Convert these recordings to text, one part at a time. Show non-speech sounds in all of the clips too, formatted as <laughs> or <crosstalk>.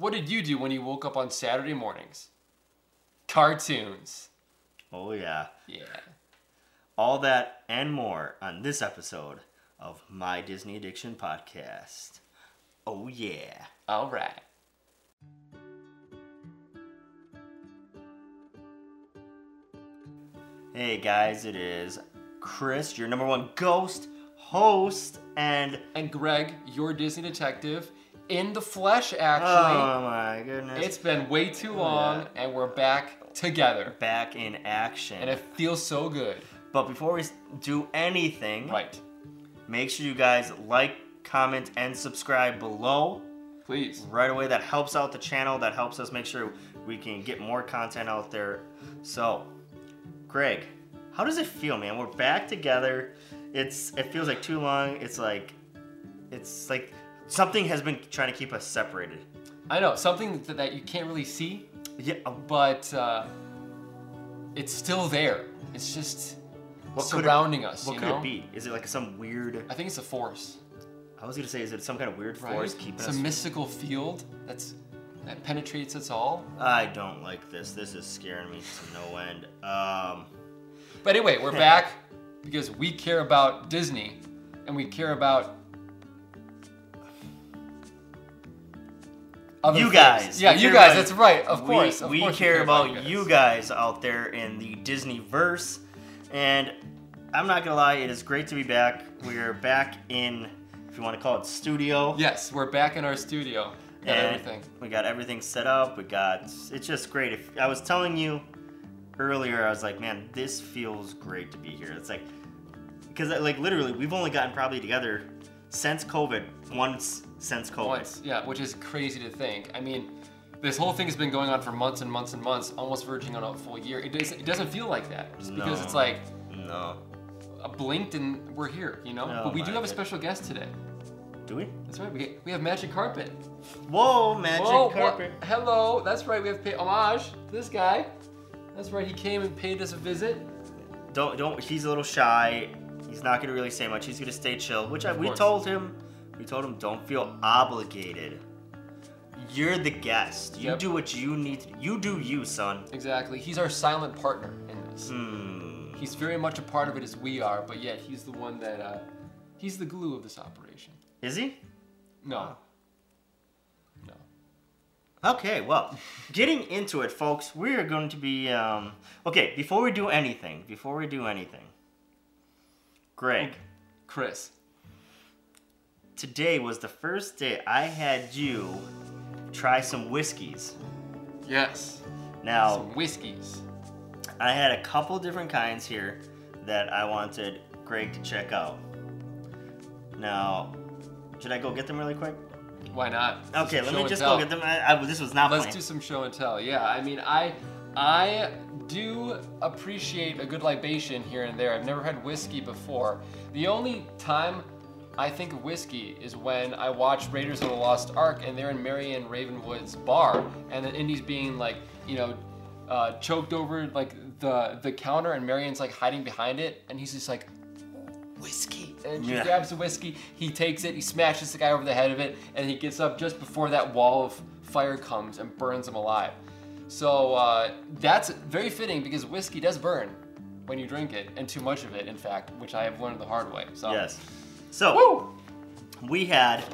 What did you do when you woke up on Saturday mornings? Cartoons. Oh yeah. Yeah. All that and more on this episode of My Disney Addiction Podcast. Oh yeah. All right. Hey guys, it is Chris, your number one ghost host, and And Greg, your Disney detective, in the flesh, actually. oh my goodness, It's been way too long, yeah. and we're back together. back in action. And it feels so good. but before we do anything, Right. make sure you guys like, comment, and subscribe below. Please. right away. That helps out the channel. That helps us make sure we can get more content out there. So, Greg, how does it feel, man? We're back together. It's it feels like too long. It's like it's like something has been trying to keep us separated. I know, something that, that you can't really see, Yeah. but uh, it's still there. It's just What could it- surrounding us. What you could know? it be? Is it like some weird? I think it's a force. I was gonna say, is it some kind of weird Right? force keeping it's us? a mystical field that's that penetrates us all. I don't like this. This is scaring me to no end. Um. But anyway, we're <laughs> back because we care about Disney and we care about you things. guys. Yeah, you guys. about- That's right. Of we- course. of we course care about guys. you guys out there in the Disney verse, and I'm not gonna lie, it is great to be back. We are back in, if you want to call it, studio. Yes, we're back in our studio. Got and everything. We got everything set up. We got. It's just great. If I was telling you earlier, I was like, man, this feels great to be here. It's like, because like literally, we've only gotten probably together since COVID once since COVID. Once, yeah, which is crazy to think. I mean, this whole thing has been going on for months and months and months, almost verging on a full year. It doesn't, it doesn't feel like that, just because it's like No. a blinked and we're here, you know. Oh but we do my have a special guest today. Do we? That's right. We, we have Magic Carpet. Whoa, magic Whoa, what- carpet. Hello. That's right. We have pay homage to this guy. That's right. He came and paid us a visit. Don't don't. He's a little shy. He's not gonna really say much. He's gonna stay chill. Which I, we told him. We told him don't feel obligated. You're the guest. You Yep. do what you need. To, you do you, son. Exactly. He's our silent partner in this. Hmm. He's very much a part of it as we are, but yet he's the one that uh, he's the glue of this operation. Is he? No. No. Okay. Well, <laughs> getting into it, folks. We are going to be. Um, okay. Before we do anything, before we do anything, Greg. Chris. Today was the first day I had you try some whiskeys. Yes. Now, Some whiskeys. I had a couple different kinds here that I wanted Greg to check out. Now, should I go get them really quick? Why not? Okay, let me just go get them. I, I, this was not Let's do some show and tell. Yeah, I mean, I, I do appreciate a good libation here and there. I've never had whiskey before. The only time I think of whiskey is when I watch Raiders of the Lost Ark and they're in Marion Ravenwood's bar, and then Indy's being like, you know, uh, choked over like the the counter, and Marion's like hiding behind it, and he's just like, whiskey. And she Yeah. grabs the whiskey, he takes it, he smashes the guy over the head of it, and he gets up just before that wall of fire comes and burns him alive. So uh, that's very fitting because whiskey does burn when you drink it, and too much of it, in fact, which I have learned the hard way. So Yes. So, Woo! we had,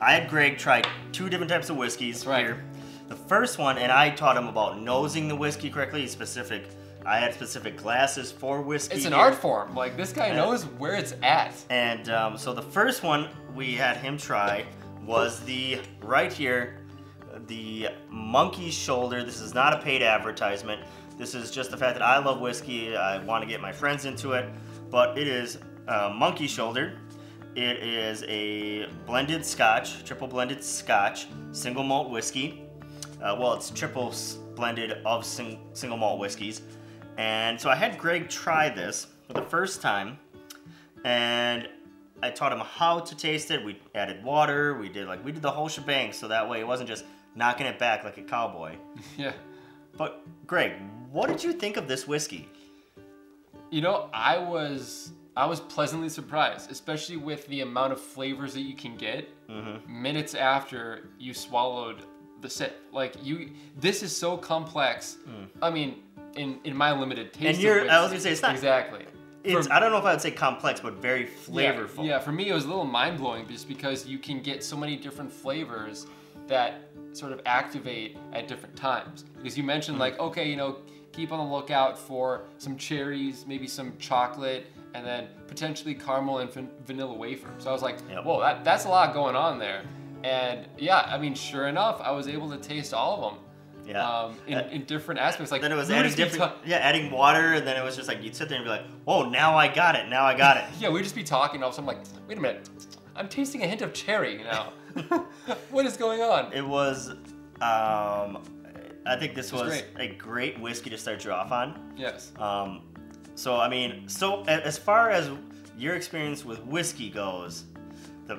I had Greg try two different types of whiskeys right. here. The first one, and I taught him about nosing the whiskey correctly, specific. I had specific glasses for whiskey. It's an here. art form. Like this guy Yeah. knows where it's at. And um, so the first one we had him try was the right here, the monkey shoulder. This is not a paid advertisement. This is just the fact that I love whiskey. I want to get my friends into it. But it is uh, monkey shoulder. It is a blended scotch, triple blended scotch, single malt whiskey. Uh, well, it's triple blended of sing- single malt whiskeys. And so I had Greg try this for the first time and I taught him how to taste it. We added water. We did like we did the whole shebang, so that way it wasn't just knocking it back like a cowboy. <laughs> Yeah. But Greg, what did you think of this whiskey? You know, I was I was pleasantly surprised, especially with the amount of flavors that you can get Mm-hmm. minutes after you swallowed the sip. Like you, this is so complex. I mean, in in my limited taste. And you're- I was gonna say, it's not- exactly. It's For- I don't know if I would say complex, but very flavorful. Yeah, for me it was a little mind blowing just because you can get so many different flavors that sort of activate at different times. Because you mentioned like, okay, you know, keep on the lookout for some cherries, maybe some chocolate, and then potentially caramel and van- vanilla wafer. So I was like, Yep. whoa, that, that's a lot going on there. And yeah, I mean, sure enough, I was able to taste all of them. Yeah. Um, in, Uh, in different aspects, like then it was adding different, yeah, adding water, and then it was just like you'd sit there and be like, "Oh, now I got it! Now I got it!" <laughs> Yeah, we'd just be talking, and all of a sudden, I'm like, wait a minute, I'm tasting a hint of cherry now. <laughs> <laughs> what is going on? It was, um, I think this was was, great. a great whiskey to start you off on. Yes. Um, so I mean, so as far as your experience with whiskey goes, the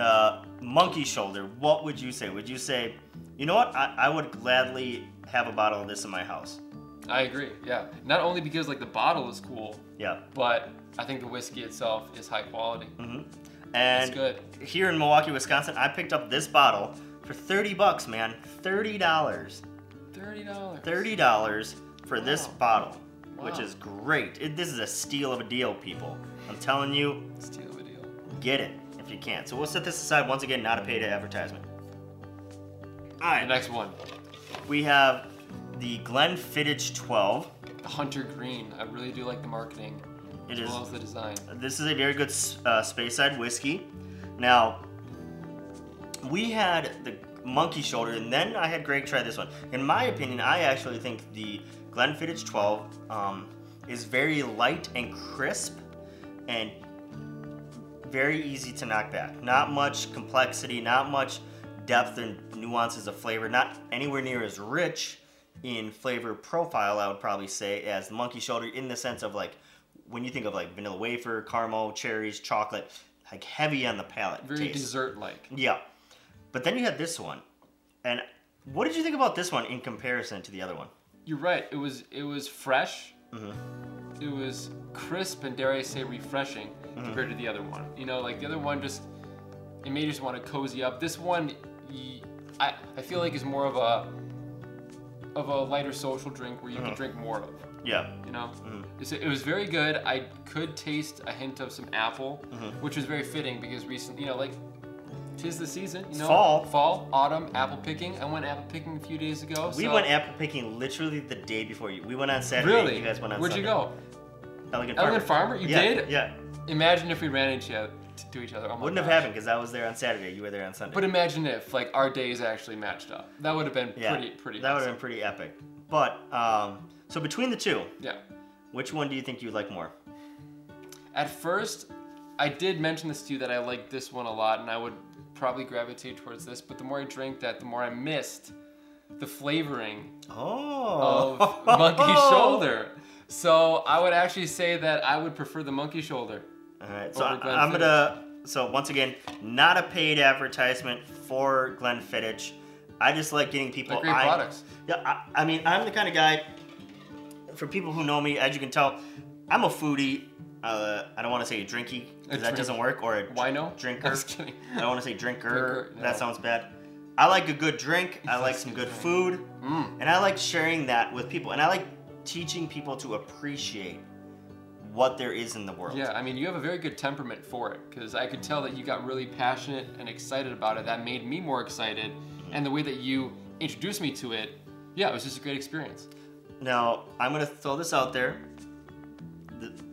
uh, monkey shoulder, what would you say? Would you say, you know what, I, I would gladly have a bottle of this in my house? I agree. Yeah. Not only because like the bottle is cool, Yeah. but I think the whiskey itself is high quality. Mm-hmm. And It's good. here in Milwaukee, Wisconsin, I picked up this bottle for 30 bucks, man. $30. Thirty dollars. $30 for this Wow. bottle, which is great. It, this is a steal of a deal, people. I'm telling you, Steal of a deal. get it if you can. So we'll set this aside once again, not a paid advertisement. All right. The next one, we have the Glenfiddich 12. The Hunter Green. I really do like the marketing It as is. well as the design. This is a very good uh, side whiskey. Now, we had the Monkey Shoulder, and then I had Greg try this one. In my opinion, I actually think the Glenfiddich 12 um, is very light and crisp, and very easy to knock back. Not much complexity, not much depth and nuances of flavor, not anywhere near as rich in flavor profile, I would probably say, as Monkey Shoulder in the sense of like when you think of like vanilla wafer, caramel, cherries, chocolate, like heavy on the palate. Very dessert-like. Yeah. But then you had this one. And what did you think about this one in comparison to the other one? You're right. It was it was fresh. Mm-hmm. It was crisp and dare I say refreshing Mm-hmm. compared to the other one. You know, like the other one just it made you just want to cozy up. This one, I I feel like is more of a of a lighter social drink where you Mm-hmm. can drink more of. Yeah. You know, It's- it was very good. I could taste a hint of some apple, Mm-hmm. which was very fitting because recently, you know, like tis the season. You know, fall. fall, autumn, apple picking. I went apple picking a few days ago. We so- went apple picking literally the day before you. We went on Saturday. Really? You guys went on Where'd you go? Elegant Farmer. Elegant Farmer? You yeah, did? Yeah. Imagine if we ran into, to each other. Oh Wouldn't have happened because I was there on Saturday. You were there on Sunday. But imagine if like our days actually matched up. That would have been yeah, pretty pretty. That would have been pretty epic. But um, so between the two, Yeah. which one do you think you like more? At first, I did mention this to you that I liked this one a lot, and I would probably gravitate towards this. But the more I drank that, the more I missed the flavoring Oh. of monkey <laughs> shoulder. So I would actually say that I would prefer the monkey shoulder. All right, so I, I'm gonna. So once again, not a paid advertisement for Glenfiddich. I just like getting people. They're great I- products. Yeah, I, I mean, I'm the kind of guy. For people who know me, as you can tell, I'm a foodie. Uh, I don't want to say drinky because that doesn't work, or a Wino? drinker. <laughs> I'm just kidding. I don't want to say drinker. Drinker, no. That sounds bad. I like a good drink. <laughs> I like some good food, Mm. and I like sharing that with people. And I like teaching people to appreciate what there is in the world. Yeah, I mean, you have a very good temperament for it because I could tell that you got really passionate and excited about it. That made me more excited, and the way that you introduced me to it, yeah, it was just a great experience. Now, I'm gonna throw this out there.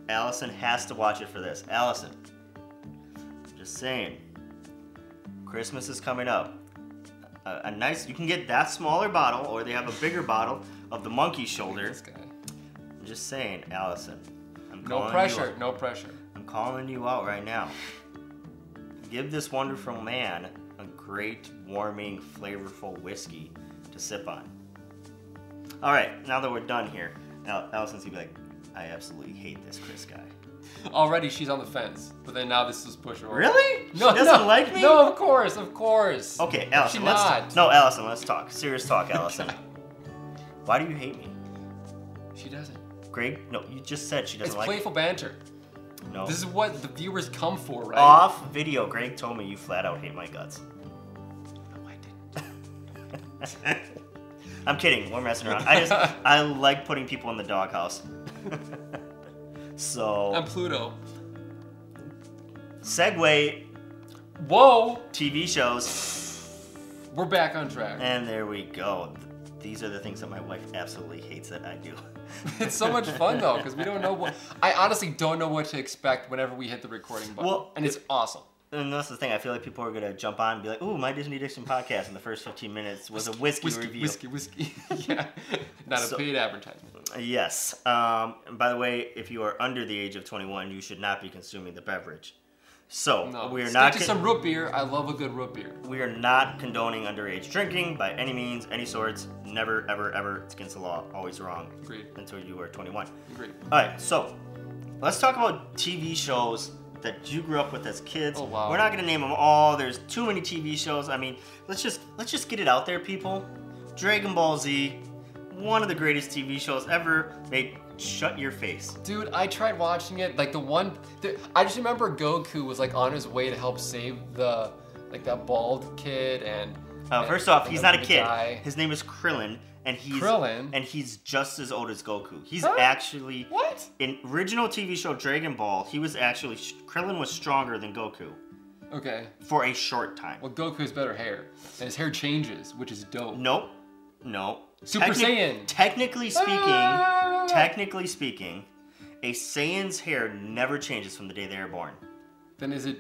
Allison has to watch it for this. Allison, just saying. Christmas is coming up. A, a nice, you can get that smaller bottle, or they have a bigger bottle of the monkey shoulder. I'm just saying, Allison. I'm No pressure. No pressure. I'm calling you out right now. Give this wonderful man a great, warming, flavorful whiskey to sip on. All right, now that we're done here, now Allison's gonna be like, I absolutely hate this Chris guy. Already, she's on the fence, but then now this is push her. over. Really? No, she doesn't no, like me? No, of course, of course. Okay, Allison, She let's not. no, Allison, let's talk. Serious talk, <laughs> Allison. Why do you hate me? She doesn't. Greg, no, you just said she doesn't like. It's like playful banter. No. This is what the viewers come for, right? Off video, Greg told me you flat out hate my guts. No, I didn't. <laughs> I'm kidding. We're messing around. I just I like putting people in the doghouse. <laughs> so I'm Pluto. segue Whoa! TV shows, We're back on track. and there we go. These are the things that my wife absolutely hates that I do. <laughs> It's so much fun though, because we don't know what. I honestly don't know what to expect whenever we hit the recording button, Well, and it's awesome. And that's the thing. I feel like people are gonna jump on and be like, "Ooh, my Disney Addiction podcast." In the first 15 minutes was a whiskey, Whiskey, review. whiskey, whiskey. <laughs> yeah, not a paid advertisement. Yes. Um, and by the way, if you are under the age of 21, you should not be consuming the beverage. So No, we are stick not. to con- some root beer. I love a good root beer. we are not condoning underage drinking by any means, any sorts. Never, ever, ever. It's against the law. Always wrong. Agreed. Until you are 21. Agreed. All right. So let's talk about TV shows that you grew up with as kids. Oh, wow. We're not gonna name them all. There's too many TV shows. I mean, let's just let's just get it out there, people. Dragon Ball Z, one of the greatest TV shows ever made. Shut your face. Dude, I tried watching it. Like the one, the, I just remember Goku was like on his way to help save the, like that bald kid and. Uh, and- first off, he's not a kid. guy. His name is Krillin, and he's Krillin? and he's just as old as Goku. He's Huh? actually What? in original TV show Dragon Ball. He was actually Krillin was stronger than Goku Okay. for a short time. Well, Goku has better hair, and his hair changes, which is dope. Nope, Nope. Super Saiyan. Technically speaking, Ah! technically speaking, a Saiyan's hair never changes from the day they are born. Then is it?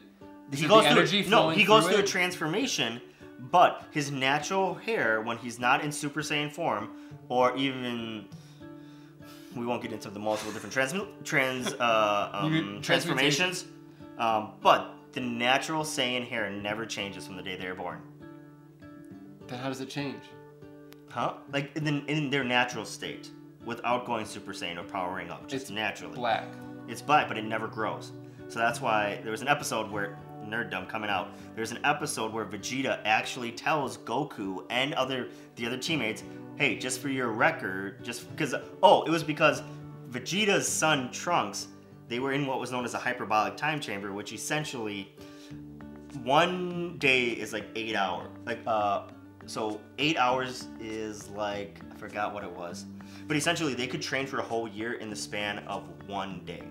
Is he it goes through no, flowing he goes through through a transformation, but his natural hair when he's not in Super Saiyan form, or even we won't get into the multiple different trans trans uh, <laughs> um, transformations, um, but the natural Saiyan hair never changes from the day they are born. Then how does it change? Huh? Like in, the, in their natural state, without going Super Saiyan or powering up, just It's naturally. Black. It's black, but it never grows. So that's why there was an episode where nerddom coming out. There's an episode where Vegeta actually tells Goku and other the other teammates, "Hey, just for your record, just because oh, it was because Vegeta's son Trunks, they were in what was known as a hyperbolic time chamber, which essentially one day is like eight hour, like uh, so eight hours is like I forgot what it was, but essentially they could train for a whole year in the span of one day.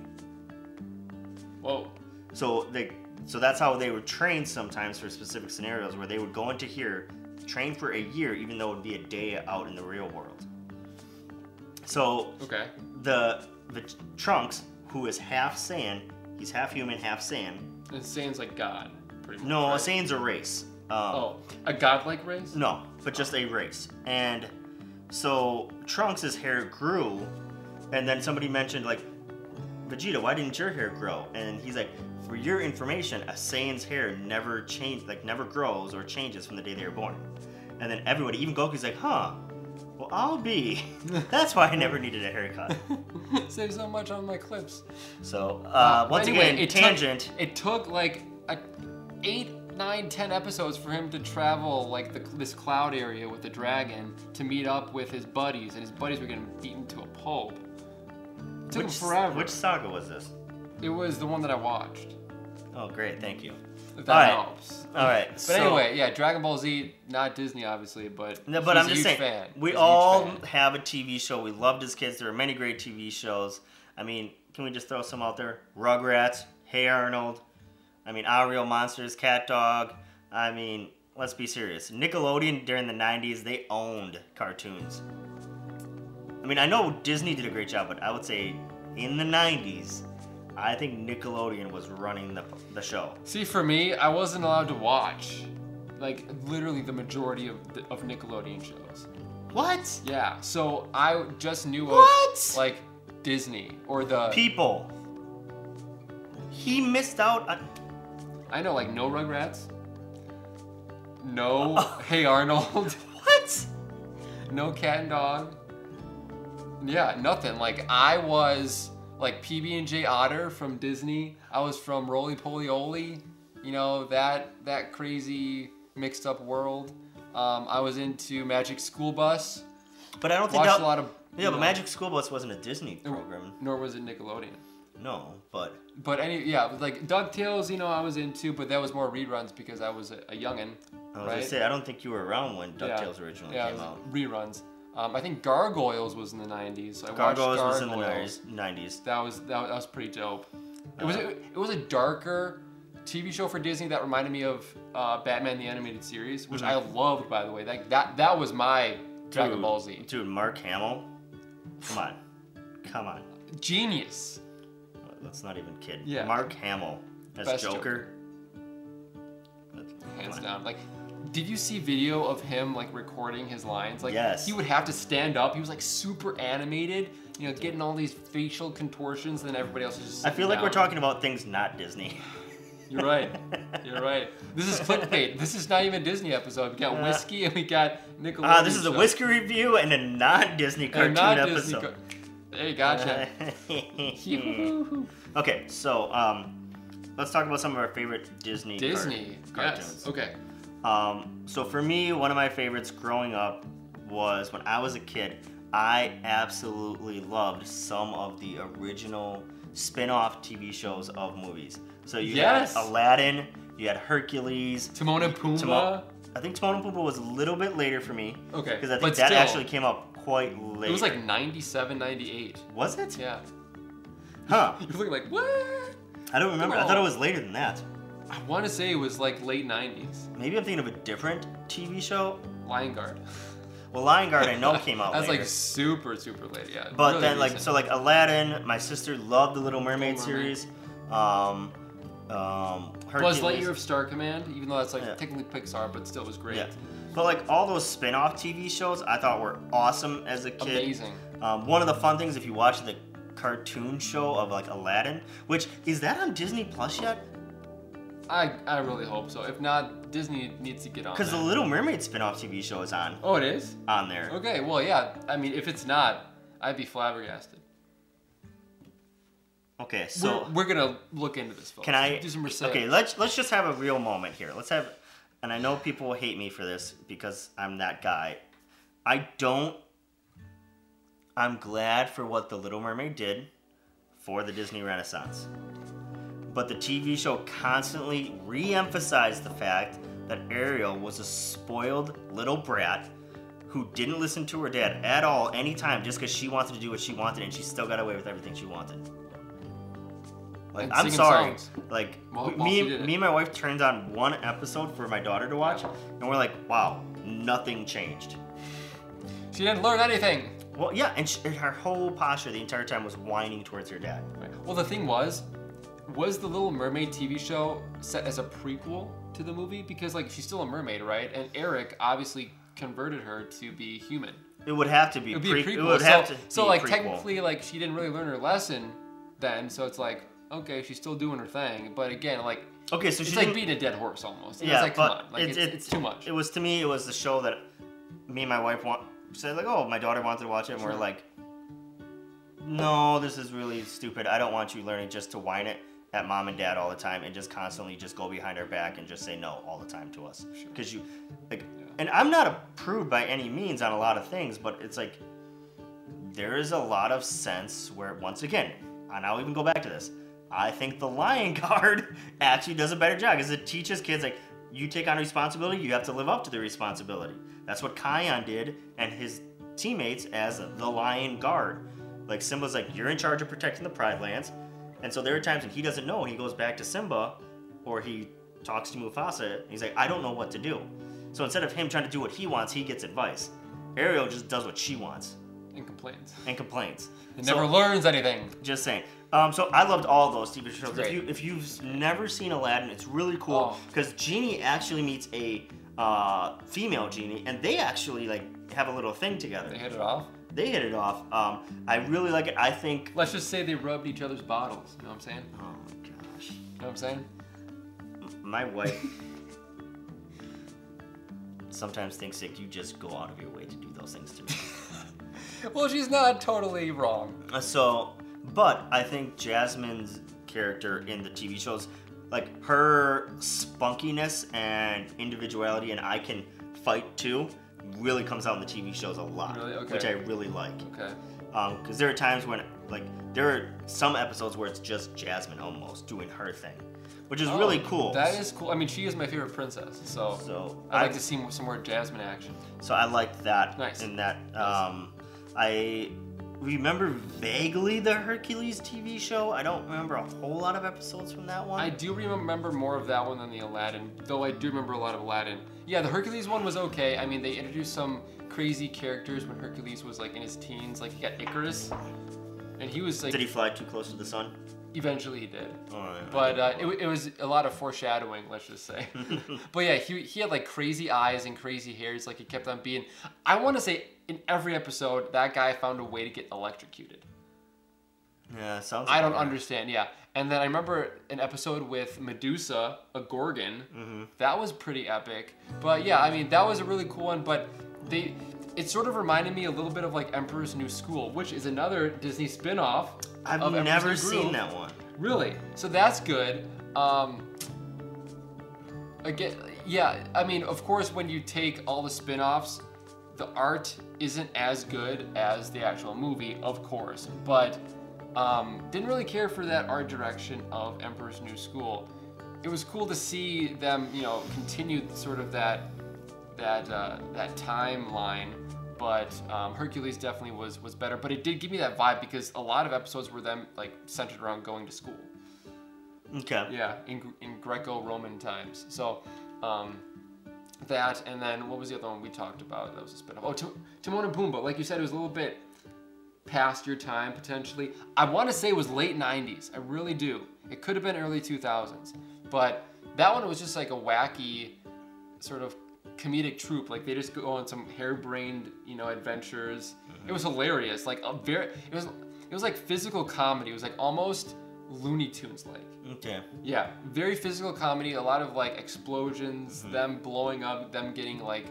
Whoa. So they, so that's how they would train sometimes for specific scenarios where they would go into here, train for a year, even though it would be a day out in the real world. So Okay. the the Trunks, who is half Saiyan, he's half human, half Saiyan. And Saiyan's like God, pretty much. No, right? Saiyan's a race. Um, Oh, a godlike race? No, but just a race. And so Trunks' hair grew, and then somebody mentioned like, Vegeta, why didn't your hair grow? And he's like, for your information, a Saiyan's hair never changes, like never grows or changes from the day they were born. And then everybody, even Goku's like, huh? Well, I'll be. <laughs> That's why I never needed a haircut. <laughs> Save so much on my clips. So uh, once anyway, again, it took- tangent. it took like a eight, nine, ten episodes for him to travel like the, this cloud area with the dragon to meet up with his buddies, and his buddies were getting beaten to a pulp. It took which, him forever. which saga was this? It was the one that I watched. Oh, great, thank you. If that All right. helps. All right, But so- anyway, yeah, Dragon Ball Z, not Disney, obviously, but No, but he's I'm a just huge saying, fan. we He's all fan. have a TV show we loved as kids. There are many great TV shows. I mean, can we just throw some out there? Rugrats, Hey Arnold. I mean, Our Real Monsters, Cat Dog. I mean, let's be serious. Nickelodeon during the 90s, they owned cartoons. I mean, I know Disney did a great job, but I would say in the 90s, I think Nickelodeon was running the, the show. See, for me, I wasn't allowed to watch, like, literally the majority of, the, of Nickelodeon shows. What? Yeah, so I just knew What? of, like, Disney or the. People. He missed out on. I know, like, no Rugrats. No <laughs> oh. Hey Arnold. <laughs> What? no Cat and Dog. Yeah, nothing. Like, I was, like, PB&J Otter from Disney. I was from Rolie Polie Olie. You know, that, that crazy mixed up world. Um, I was into Magic School Bus. But I don't think Watched that. a lot of. yeah, but know, Magic School Bus wasn't a Disney program. Nor was it Nickelodeon. No, but But any, yeah, like DuckTales, you know, I was into, but that was more reruns because I was a, a youngin. I was right? gonna say I don't think you were around when Yeah. DuckTales originally yeah, came out. reruns. Um, I think Gargoyles was in the 90s. I Gargoyles watched was in the 90s. That was that, was- that was pretty dope. It was Uh, it, was a darker TV show for Disney that reminded me of uh, Batman the animated series, which I loved by the way. That that that was my Dragon Ball Z. Dude, Mark Hamill. Come on. Come on. Genius. Let's not even kid. Yeah. Mark Hamill as Best Joker. That's- Hands down. Like did you see video of him like recording his lines? Like Yes. he would have to stand up. He was like super animated, you know, getting all these facial contortions, and then everybody else is just. I feel like we're talking about things not Disney. <laughs> You're right. You're right. This is clickbait. This is not even a Disney episode. We got Uh, whiskey and we got Nickelodeon. Ah, this is a whiskey review and a non-Disney cartoon not episode. Disney. Co- hey, gotcha. <laughs> Okay, so um, let's talk about some of our favorite Disney car- Disney. cartoons. Yes. Okay. Um, so for me, one of my favorites growing up was when I was a kid. I absolutely loved some of the original spin-off TV shows of movies. So you Yes. had Aladdin, you had Hercules. Timon and Pumbaa. Timon- I think Timon and Pumbaa was a little bit later for me Okay. because I think but that still, actually came out quite late. It was like 97, 98. was it? Yeah. Huh? <laughs> You're looking like what? I don't remember. I thought it was later than that. I want to say it was like late 90s. Maybe I'm thinking of a different TV show. Lion Guard. Well, Lion Guard I know <laughs> came out That's later. like super, super late. Yeah. But really then, like, so like Aladdin, my sister loved the Little Mermaid Little Mermaid. series. Um, um, Buzz. Lightyear of Star Command, even though that's like Yeah. technically Pixar, but still was great. Yeah. But like all those spin-off TV shows, I thought were awesome as a kid. Amazing. Um, one of the fun things, if you watch the cartoon show of like Aladdin, which is that on Disney Plus yet? I, I really hope so. If not, Disney needs to get on. Because the. Little Mermaid spin-off TV show is on oh, it is. on there. Okay. Well, yeah. I mean, if it's not, I'd be flabbergasted. Okay, so we're, we're gonna look into this, folks. Can I do some research? Okay, let's let's just have a real moment here. Let's have and I know people will hate me for this because I'm that guy. I don't I'm glad for what The Little Mermaid did for the Disney Renaissance. But the TV show constantly re-emphasized the fact that Ariel was a spoiled little brat who didn't listen to her dad at all anytime just because she wanted to do what she wanted and she still got away with everything she wanted. Like I'm sorry. songs. Like While- we- while she me, me and my wife turned on one episode for my daughter to watch, and we're like, wow, nothing changed. She didn't learn anything. Well, yeah, and, sh- and her whole posture the entire time was whining towards her dad. Well, the thing was, was the Little Mermaid TV show set as a prequel to the movie? Because like she's still a mermaid, right? And Eric obviously converted her to be human. It would have to be. It would be a prequel. It would so, have to. so be a like prequel. technically, like she didn't really learn her lesson then. So it's like okay, she's still doing her thing. But again, like Okay, so she's like beating a dead horse almost. And Yeah, it's like come but on, like it's, it's, it's, too much. It was to me. It was the show that me and my wife want said like, oh, my daughter wanted to watch it, and we're like, no, this is really stupid. I don't want you learning just to whine it at mom and dad all the time and just constantly just go behind our back and just say no all the time to us Sure. because you like. Yeah. And I'm not approved by any means on a lot of things, but it's like there is a lot of sense where once again, and I'll even go back to this. I think the Lion <laughs> Guard actually does a better job because it teaches kids like you take on responsibility, you have to live up to the responsibility. That's what Kion did and his teammates as the Lion Guard. Like Simba's like you're in charge of protecting the Pride Lands, and so there are times when he doesn't know, and he goes back to Simba, or he talks to Mufasa. And he's like, I don't know what to do. So instead of him trying to do what he wants, he gets advice. Ariel just does what she wants and complains. and complains. It So- never learns anything. just saying. Um, so I loved all those TV shows. If you if you've never seen Aladdin, it's really cool Oh. because Genie actually meets a uh, female genie, and they actually like have a little thing together. They hit it off. They hit it off. Um, I really like it. I think. Let's just say they rubbed each other's bottles. You know what I'm saying? Oh my gosh, You know what I'm saying? my wife <laughs> sometimes thinks that you just go out of your way to do those things to me. <laughs> Well, she's not totally wrong. Uh, So, but I think Jasmine's character in the TV shows, like her spunkiness and individuality, and I can fight too, really comes out in the TV shows a lot, Really? Okay. which I really like. Okay. Because there are times when, like, there are some episodes where it's just Jasmine almost doing her thing. which is Oh, really cool. That is cool. I mean, she is my favorite princess, so, So I'd like to see some more Jasmine action. So I liked that. Nice. In that, um, I remember vaguely the Hercules TV show. I don't remember a whole lot of episodes from that one. I do remember more of that one than the Aladdin, though I do remember a lot of Aladdin. Yeah, the Hercules one was okay. I mean, they introduced some crazy characters when Hercules was like in his teens. Like he got Icarus, and he was like. Did he fly too close to the sun? Eventually, he did. Oh, yeah. But uh, it, it was a lot of foreshadowing, let's just say. <laughs> but yeah, he, he had like crazy eyes and crazy hairs, like he kept on being. I want to say in every episode, that guy found a way to get electrocuted. yeah, sounds. I don't right. understand, yeah. And then I remember an episode with Medusa, a Gorgon. Mm-hmm. That was pretty epic. But yeah, I mean, that was a really cool one, but they. It sort of reminded me a little bit of like Emperor's New School, which is another Disney spin-off. I've of Emperor's never New seen Groove. that one. Really? So that's good. Um, again, yeah. I mean, of course, when you take all the spin-offs, the art isn't as good as the actual movie, of course. But um, didn't really care for that art direction of Emperor's New School. It was cool to see them, you know, continue sort of that that uh, that timeline. But um, Hercules definitely was was better. But it did give me that vibe because a lot of episodes were them like centered around going to school. Okay. Yeah, in, in Greco-Roman times. So um, that, and then what was the other one we talked about? That was a spin-off. Oh, Tim- Timon and Pumbaa. Like you said, it was a little bit past your time potentially. I want to say it was late 90s. I really do. It could have been early 2000s. But that one was just like a wacky sort of comedic troupe. Like they just go on some harebrained, you know, adventures. It was hilarious. Like a very, it was, it was like physical comedy. It was like almost Looney Tunes like. Okay. Yeah, very physical comedy. A lot of like explosions, them blowing up, them getting like,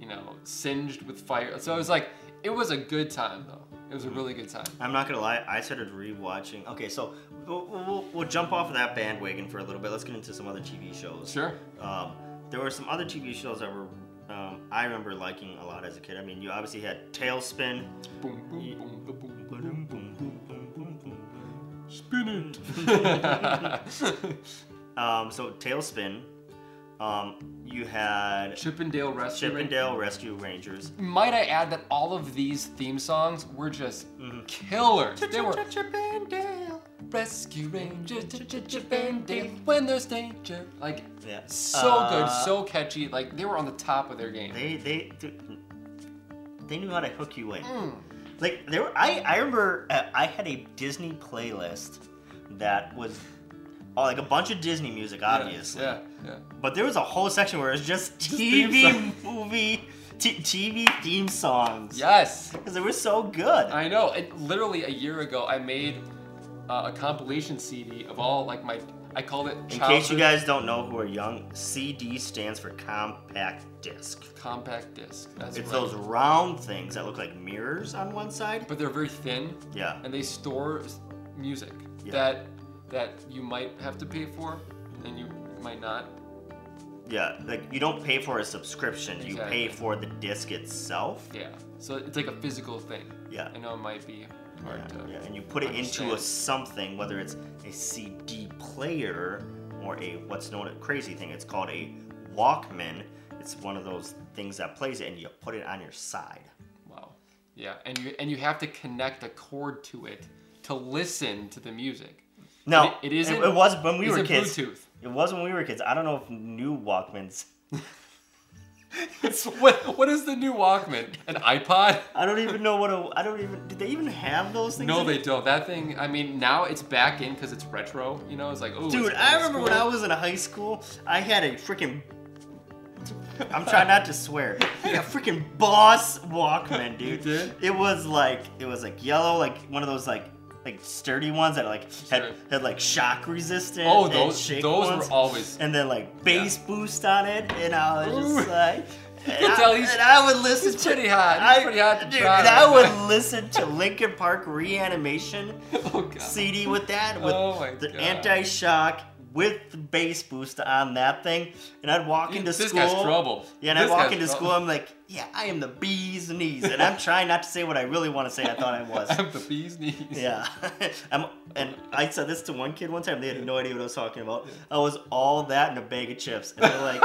you know, singed with fire. So it was like, it was a good time though. It was a really good time. I'm not gonna lie. I started rewatching. Okay, so we'll, we'll, we'll jump off of that bandwagon for a little bit. Let's get into some other TV shows. Sure. Um, there were some other TV shows that were um, I remember liking a lot as a kid. I mean, you obviously had TaleSpin. Boom, boom, boom, boom, boom, Boom, boom, boom, boom, boom, boom. Spin it. <laughs> Um, so TaleSpin. Um, you had Chip 'n Dale Rescue. Rangers. Chip 'n Dale Rescue Rangers. Might I add that all of these theme songs were just killers. They were Chip 'n Dale. Rescue Rangers, Chip 'n Dale, when there's danger. Like, Yeah. so Uh, good, so catchy. Like, they were on the top of their game. They they they knew how to hook you in. Mm. Like there, were, I I remember uh, I had a Disney playlist that was oh, like a bunch of Disney music, obviously. Yeah, yeah. But there was a whole section where it was just TV movie, t- TV theme songs. Yes, Because they were so good. I know. And literally a year ago, I made uh, a compilation CD of all like my. I called it. In case you guys don't know who are young, CD stands for compact disc. Compact disc. That's It's right. those round things that look like mirrors on one side. But they're very thin, Yeah. and they store music Yeah. that that you might have to pay for, and you might not. Yeah, like you don't pay for a subscription, Exactly. you pay for the disc itself. Yeah. So it's like a physical thing. Yeah. I know it might be hard Yeah, to. yeah, and you put it into a something, whether it's a CD player or a what's known a crazy thing. It's called a Walkman. It's one of those things that plays it, and you put it on your side. Wow. Yeah, and you and you have to connect a cord to it to listen to the music. No, It- it isn't- It, was when we were kids. Bluetooth? It was when we were kids. I don't know if new Walkmans. <laughs> It's what what is the new Walkman? An iPod? I don't even know what a. I don't even. Did they even have those things? No, they don't. That thing. I mean, now it's back in because it's retro. You know, it's like oh. Dude, I remember when I was in high school, I had a freaking. I'm trying not to swear. I had a freaking Boss Walkman, <laughs> dude. did? It was like it was like yellow, like one of those like like sturdy ones that like had Sure. had like shock resistant. Oh, and those shake those ones, were always. and then like bass boost on it, and I was just like. You and can I, tell he's- and I would listen he's to pretty hot. He's pretty hot to dude, try and I would listen to Linkin Park Reanimation <laughs> Oh. CD with that, with Oh the anti-shock with the bass boost on that thing, and I'd walk into this school. This guy's trouble. Yeah, and This I'd walk into trouble. school. I'm like, yeah, I am the bee's knees, and I'm trying not to say what I really want to say. I thought I was. <laughs> I'm the bee's knees. Yeah, <laughs> I'm, and I said this to one kid one time. They had no idea what I was talking about. I was all that in a bag of chips, and they're like,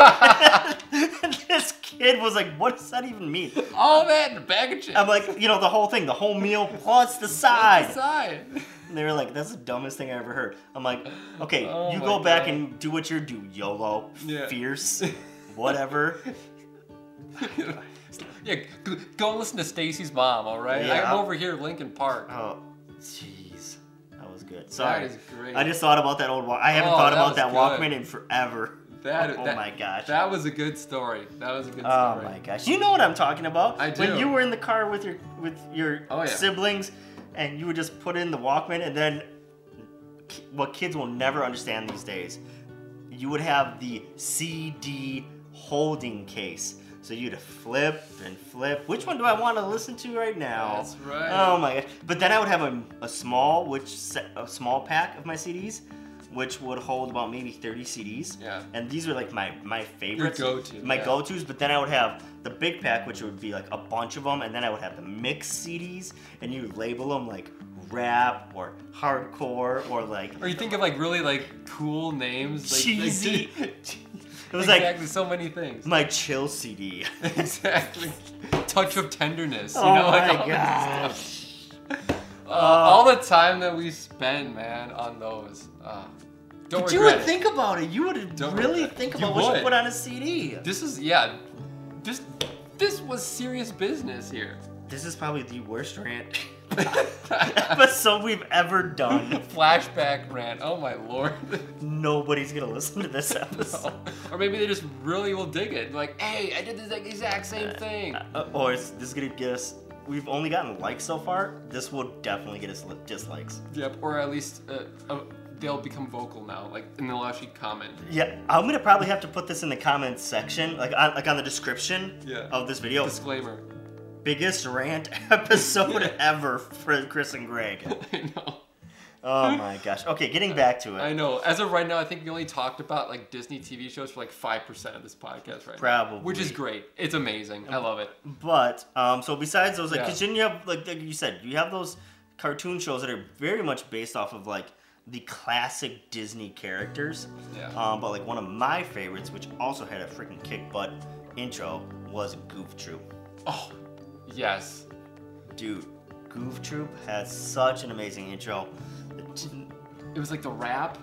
kid was like, "What does that even mean?" All that in a bag of chips. I'm like, you know, the whole thing, the whole meal plus the side. the side. And they were like, "That's the dumbest thing I ever heard." I'm like, "Okay, Oh you go back and do what you do, YOLO, Yeah. fierce, <laughs> whatever." yeah, go, listen to Stacy's mom, all right? Yeah. I'm over here, at Linkin Park. Oh, jeez, that was good. Sorry, That is great. I just thought about that old. Walk- I haven't Oh, thought about that good. Walkman in forever. That, oh that- my gosh. That was a good story. That was a good Oh story. Oh my gosh! You know what I'm talking about. I do. When you were in the car with your with your Oh, yeah. siblings, and you would just put in the Walkman, and then what kids will never understand these days, you would have the CD holding case. So you'd flip and flip. Which one do I want to listen to right now? That's right. Oh my gosh! But then I would have a, a small, which a small pack of my CDs, which would hold about maybe 30 CDs. Yeah. And these were like my my favorites. go-to, My yeah. go-tos. But then I would have the big pack, which would be like a bunch of them, and then I would have the mixed CDs, and you label them like rap or hardcore or like. Or you think of like really like cool names, like Cheesy. Like, <laughs> It was like- exactly so many things. My chill CD. <laughs> exactly. Touch of tenderness. You oh know, like my gosh. Uh, all the time that we spend, man, on those. Uh, don't But you would it. think about it. You would Don't really think You about what you would. put on a CD. This is yeah. This this was serious business here. This is probably the worst rant <laughs> episode we've ever done. <laughs> Flashback rant. Oh my lord. Nobody's gonna listen to this <laughs> episode. or maybe they just really will dig it. Like, hey, I did this exact same thing. Uh, or it's, this is gonna get us. We've only gotten likes so far. This will definitely get us dislikes. Yep. Or at least uh, uh, they'll become vocal now. Like, and they'll actually comment. Yeah, I'm gonna probably have to put this in the comments section, like on, like on the description Yeah. of this video. Disclaimer. Biggest rant <laughs> episode ever for Chris and Greg. <laughs> I know. Oh my gosh. Okay, getting back to it. I know. As of right now, I think we only talked about like Disney TV shows for like five percent of this podcast right now. Probably. Which is great. It's amazing. I love it. But um, so besides those, like, Yeah. because then you have like, like you said, you have those cartoon shows that are very much based off of like the classic Disney characters. Yeah. Um, but like one of my favorites, which also had a freaking kick butt intro, was Goof Troop. Oh, yes. Dude, Goof Troop has such an amazing intro. It was like the rap,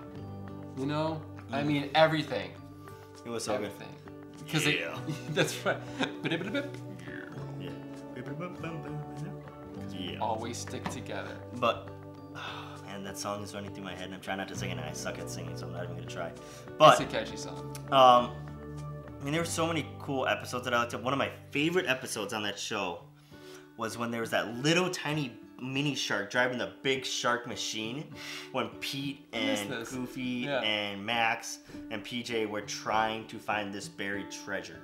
you know. I Mm. mean everything. It was so good. everything. Because Yeah. <laughs> that's right. Yeah. Yeah. Always stick together. But oh, <sighs> man, that song is running through my head, and I'm trying not to sing it, and I suck at singing, so I'm not even gonna try. But it's a catchy song. Um, I mean, there were so many cool episodes that I liked. One of my favorite episodes on that show was when there was that little tiny mini shark driving the big shark machine. When Pete and. Goofy Yeah. and Max and PJ were trying to find this buried treasure.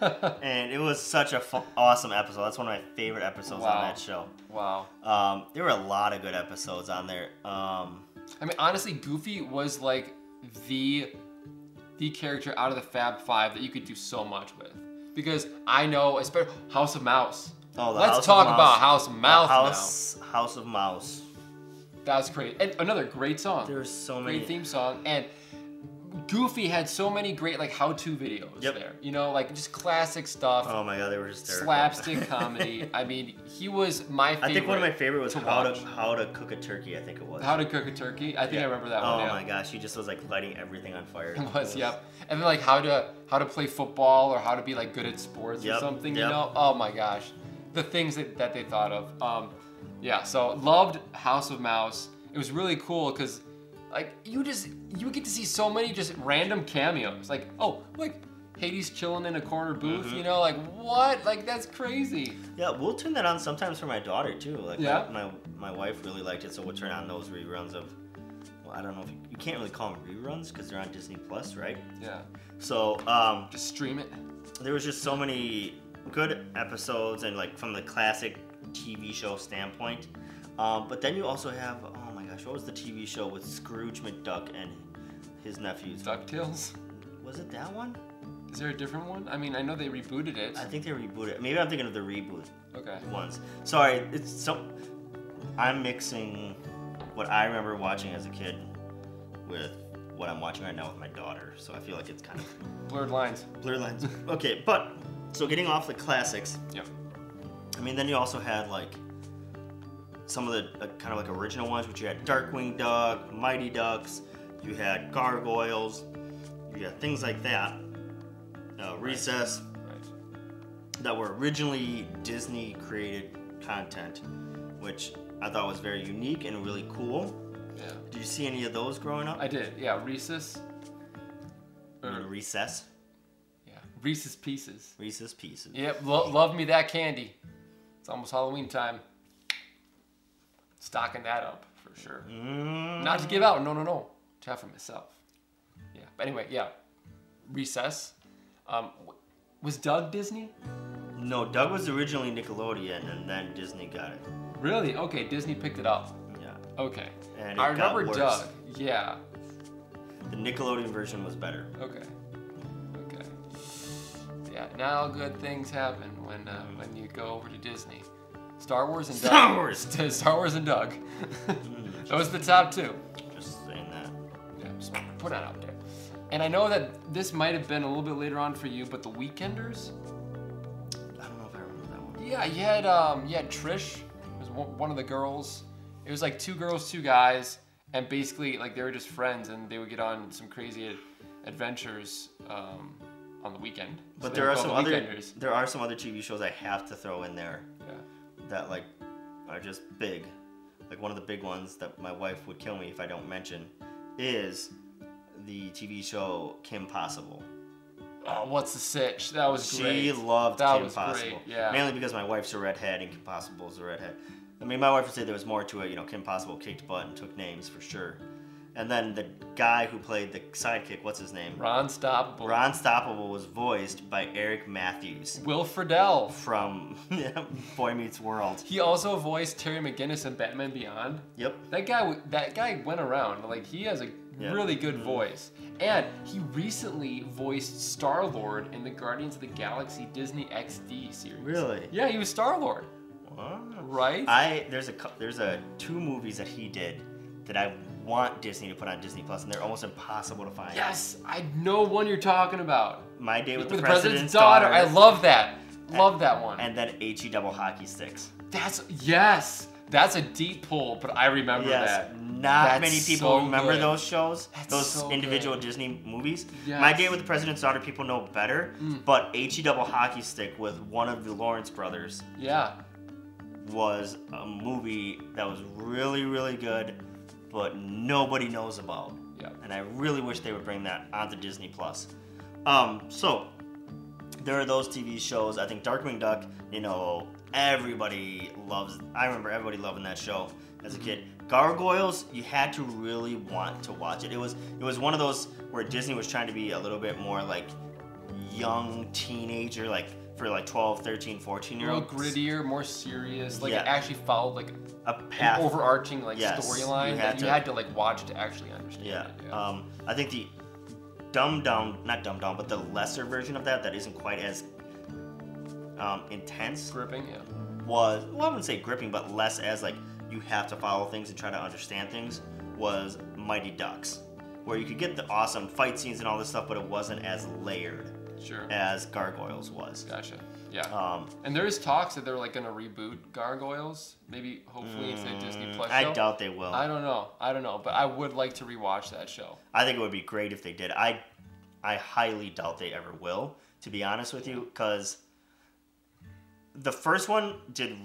<laughs> and it was such a fu- awesome episode. That's one of my favorite episodes Wow. on that show. wow. Um, there were a lot of good episodes on there. Um, I mean, honestly, Goofy was like the the character out of the Fab Five that you could do so much with. Because I know, especially House of Mouse. Oh, Let's House talk about House of The Mouse House, House of Mouse. now. That's great. And another great song. There's so many. great theme song. And Goofy had so many great like how-to videos Yep. there. You know, like just classic stuff. Oh my god, they were hysterical. slapstick <laughs> comedy. I mean, he was my favorite. I think one of my favorite was to how watch. to how to cook a turkey. I think it was. How to cook a turkey. I think Yeah. I remember that oh one. Yeah. my gosh, he just was like lighting everything on fire. It was, yep. And then like how to how to play football or how to be like good at sports or something, yep. you know? Oh my gosh. The things that, that they thought of. Um yeah, so loved House of Mouse. It was really cool because like you just you get to see so many just random cameos. Like, oh, like Hades chilling in a corner booth, Mm-hmm. you know, like what? Like that's crazy. Yeah, we'll turn that on sometimes for my daughter too. Like Yeah? my, my my wife really liked it, so we'll turn on those reruns of. Well, I don't know if you, you can't really call them reruns because they're on Disney Plus, right? Yeah. So um, Just stream it. there was just so many good episodes and like from the classic TV show standpoint. Um, but then you also have oh my gosh, what was the TV show with Scrooge McDuck and his nephews? DuckTales. Was it that one? Is there a different one? I mean, I know they rebooted it. I think they rebooted. it. Maybe I'm thinking of the reboot Okay. ones. Sorry, it's so. I'm mixing what I remember watching as a kid with what I'm watching right now with my daughter. So I feel like it's kind of Blurred lines. blurred lines. okay, but so getting off the classics. Yep. I mean, then you also had like some of the uh, kind of like original ones, which you had Darkwing Duck, Mighty Ducks, you had Gargoyles, you had things like that. Uh, Recess Right. that were originally Disney created content, which I thought was very unique and really cool. Yeah. Did you see any of those growing up? I did. Yeah. You Or, Recess, yeah. Reese's Pieces. Reese's Pieces. Yep. Lo- love me that candy. It's almost Halloween time. Stocking that up for sure. Mm, Not to give out. No, no, no. To have for myself. Yeah. But anyway, yeah. Recess. Um, was Doug Disney? no, Doug was originally Nickelodeon, and then Disney got it. Really? Okay. Disney picked it up. Yeah, Okay. and I remember. Doug. Yeah. The Nickelodeon version was better. Okay. Yeah. Now good things happen when uh, when you go over to Disney. Star Wars and Star Doug. Wars! <laughs> Star Wars and Doug. Mm, Those are the top two. Just saying that. Yeah, just put that out there. And I know that this might have been a little bit later on for you, but the Weekenders. I don't know if I remember that one. Yeah, you had um, you had Trish. Was one one of the girls. It was like two girls, two guys, and basically like they were just friends, and they would get on some crazy adventures um, on the weekend. But there are some the other Weekenders. there are some other TV shows I have to throw in there Yeah. that like are just big. Like one of the big ones that my wife would kill me if I don't mention is the TV show Kim Possible. Oh, what's the sitch? That was She great. She loved That Kim was Possible. great, yeah. Mainly because my wife's a redhead and Kim Possible's a redhead. I mean, my wife would say there was more to it. You know, Kim Possible kicked butt and took names for sure. And then the guy who played the sidekick, what's his name? Ron Stoppable. Ron Stoppable was voiced by Eric Matthews Will Friedle. from <laughs> Boy Meets World. He also voiced Terry McGinnis in Batman Beyond. Yep. That guy, that guy went around. Like he has a Yeah. really good mm-hmm. voice, and he recently voiced Star Lord in the Guardians of the Galaxy Disney XD series. Really? Yeah, he was Star Lord, Wow. right? I there's a there's a two movies that he did that I want Disney to put on Disney Plus, and they're almost impossible to find. yes, I know one you're talking about. My Day with, With the, president's, President's, daughter. I love that. Love that one. And then HE double hockey sticks. That's yes. That's a deep pull, but I remember Yes, that. not That's many people so remember good. those shows, That's those so individual good. Disney movies. Yes. My Day with the President's Daughter, people know better, Mm. but HE double hockey stick with one of the Lawrence brothers Yeah. was a movie that was really, really good, but nobody knows about. Yeah. And I really wish they would bring that onto Disney Plus. Um, so there are those TV shows. I think Darkwing Duck, you know, everybody loves. I remember everybody loving that show as a kid. Gargoyles, you had to really want to watch it. It was it was one of those where Disney was trying to be a little bit more like young teenager, like for like 12, 13, 14 A year little olds. grittier, more serious. Like Yeah. it actually followed like A an path. overarching like Yes, storyline that had you had to like watch to actually understand Yeah. it. Yeah. Um, I think the dumbed down, not dumbed down, but the lesser version of that that isn't quite as um, intense Gripping, yeah. was, well, I wouldn't say gripping, but less as like you have to follow things and try to understand things was Mighty Ducks, where you could get the awesome fight scenes and all this stuff, but it wasn't as layered Sure. as Gargoyles was. Gotcha. Yeah. Um, and there is talks that they're like gonna reboot Gargoyles. Maybe hopefully it's a Disney mm, Plus I doubt they will. I don't know. I don't know, but I would like to rewatch that show. I think it would be great if they did. I I highly doubt they ever will, to be honest with you, because the first one did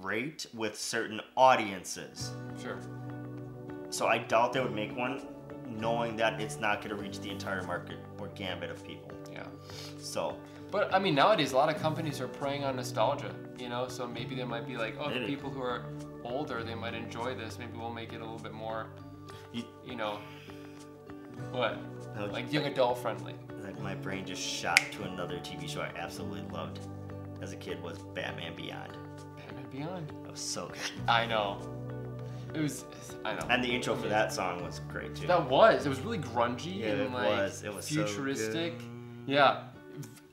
great with certain audiences. Sure. So I doubt they would make one knowing that it's not going to reach the entire market or gambit of people. So But I mean, nowadays a lot of companies are preying on nostalgia, you know. So maybe they might be like, oh, the people who are older, they might enjoy this. Maybe we'll make it a little bit more, you, you know, what, no, like young adult friendly. like my brain just shot to another TV show I absolutely loved as a kid was Batman Beyond. Batman Beyond. That was so good. <laughs> I know. It was. I know. And the intro for that song was great too. That was. It was really grungy Yeah, and it like was. It was so futuristic. good. Yeah,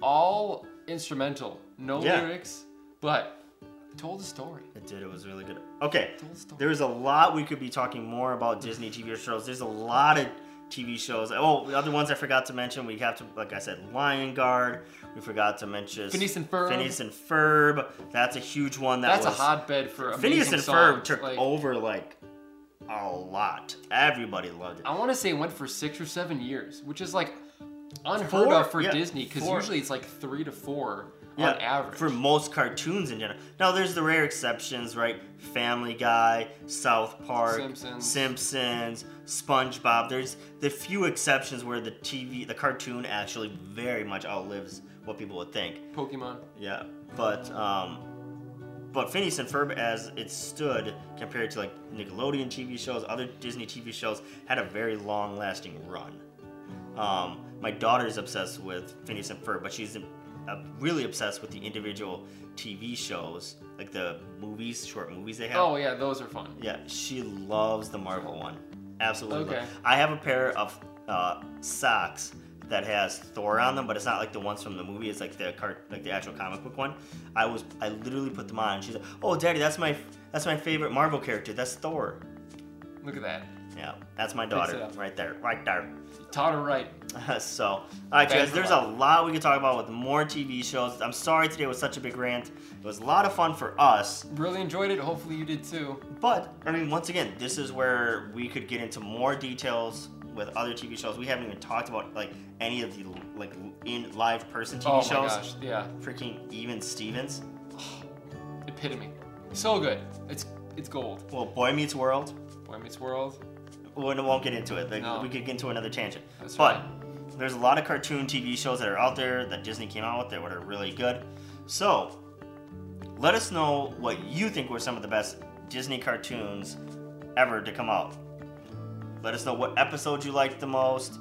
all instrumental, no Yeah. lyrics, but it told a story. It did. It was really good. Okay, Told a story. there's a lot we could be talking more about Disney TV shows. There's a lot of TV shows. Oh, the other ones I forgot to mention. We have to, like I said, Lion Guard. We forgot to mention Phineas and Ferb. Phineas and Ferb. That's a huge one. That That's was, a hotbed for Phineas and songs. Ferb took like, over like a lot. Everybody loved it. I want to say it went for six or seven years, which is like unheard Four? of for Yeah, Disney because usually it's like three to four Yeah, on average. for most cartoons in general. Now, there's the rare exceptions, right? Family Guy, South Park, Simpsons. Simpsons, SpongeBob. There's the few exceptions where the TV, the cartoon, actually very much outlives what people would think. Pokemon. Yeah, but um, but Phineas and Ferb, as it stood compared to like Nickelodeon TV shows, other Disney TV shows, had a very long-lasting run. Um, my daughter's obsessed with Phineas and Ferb, but she's uh, really obsessed with the individual TV shows, like the movies, short movies they have. Oh yeah, those are fun. Yeah, she loves the Marvel one. Absolutely. Okay. I have a pair of uh, socks that has Thor on them, but it's not like the ones from the movie. It's like the cart, like the actual comic book one. I was, I literally put them on. And she's like, "Oh, Daddy, that's my, that's my favorite Marvel character. That's Thor." Look at that. Yeah, that's my daughter right there, right there. Taught her right. <laughs> so, all right, guys, there's a lot. we could talk about with more TV shows. I'm sorry today was such a big rant. It was a lot of fun for us. Really enjoyed it. Hopefully you did too. But I mean, once again, this is where we could get into more details with other TV shows. We haven't even talked about like any of the like in live person TV oh shows. Oh my gosh, yeah. Freaking even Stevens. Epitome. So good. It's it's gold. Well, Boy Meets World. Boy Meets World. We won't get into it. Like, No. We could get into another tangent. That's but right. there's a lot of cartoon TV shows that are out there that Disney came out with that are really good. So let us know what you think were some of the best Disney cartoons ever to come out. Let us know what episodes you liked the most.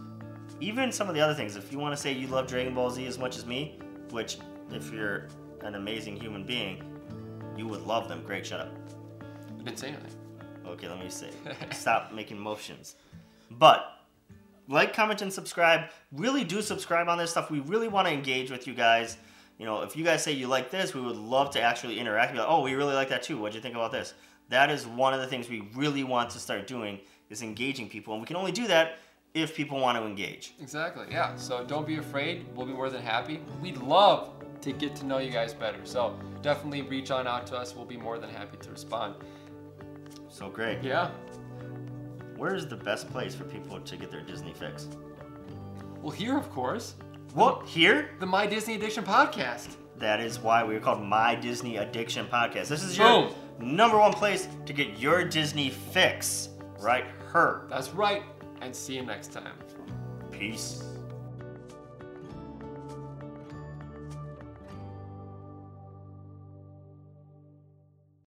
Even some of the other things. If you want to say you love Dragon Ball Z as much as me, which if you're an amazing human being, you would love them. Greg, shut up. I didn't say anything. Okay, let me say. <laughs> Stop making motions. But like, comment, and subscribe. Really do subscribe on this stuff. We really want to engage with you guys. You know, if you guys say you like this, we would love to actually interact. Be like, oh, we really like that too. What'd you think about this? That is one of the things we really want to start doing is engaging people, and we can only do that if people want to engage. Exactly. Yeah. So don't be afraid. We'll be more than happy. We'd love to get to know you guys better. So definitely reach on out to us. We'll be more than happy to respond. So, Greg, Yeah. where is the best place for people to get their Disney fix? Well, here, of course, What? Here? the My Disney Addiction podcast. That is why we're called My Disney Addiction Podcast. This is your Boom. number one place to get your Disney fix. Right? Her. That's right. And see you next time. Peace.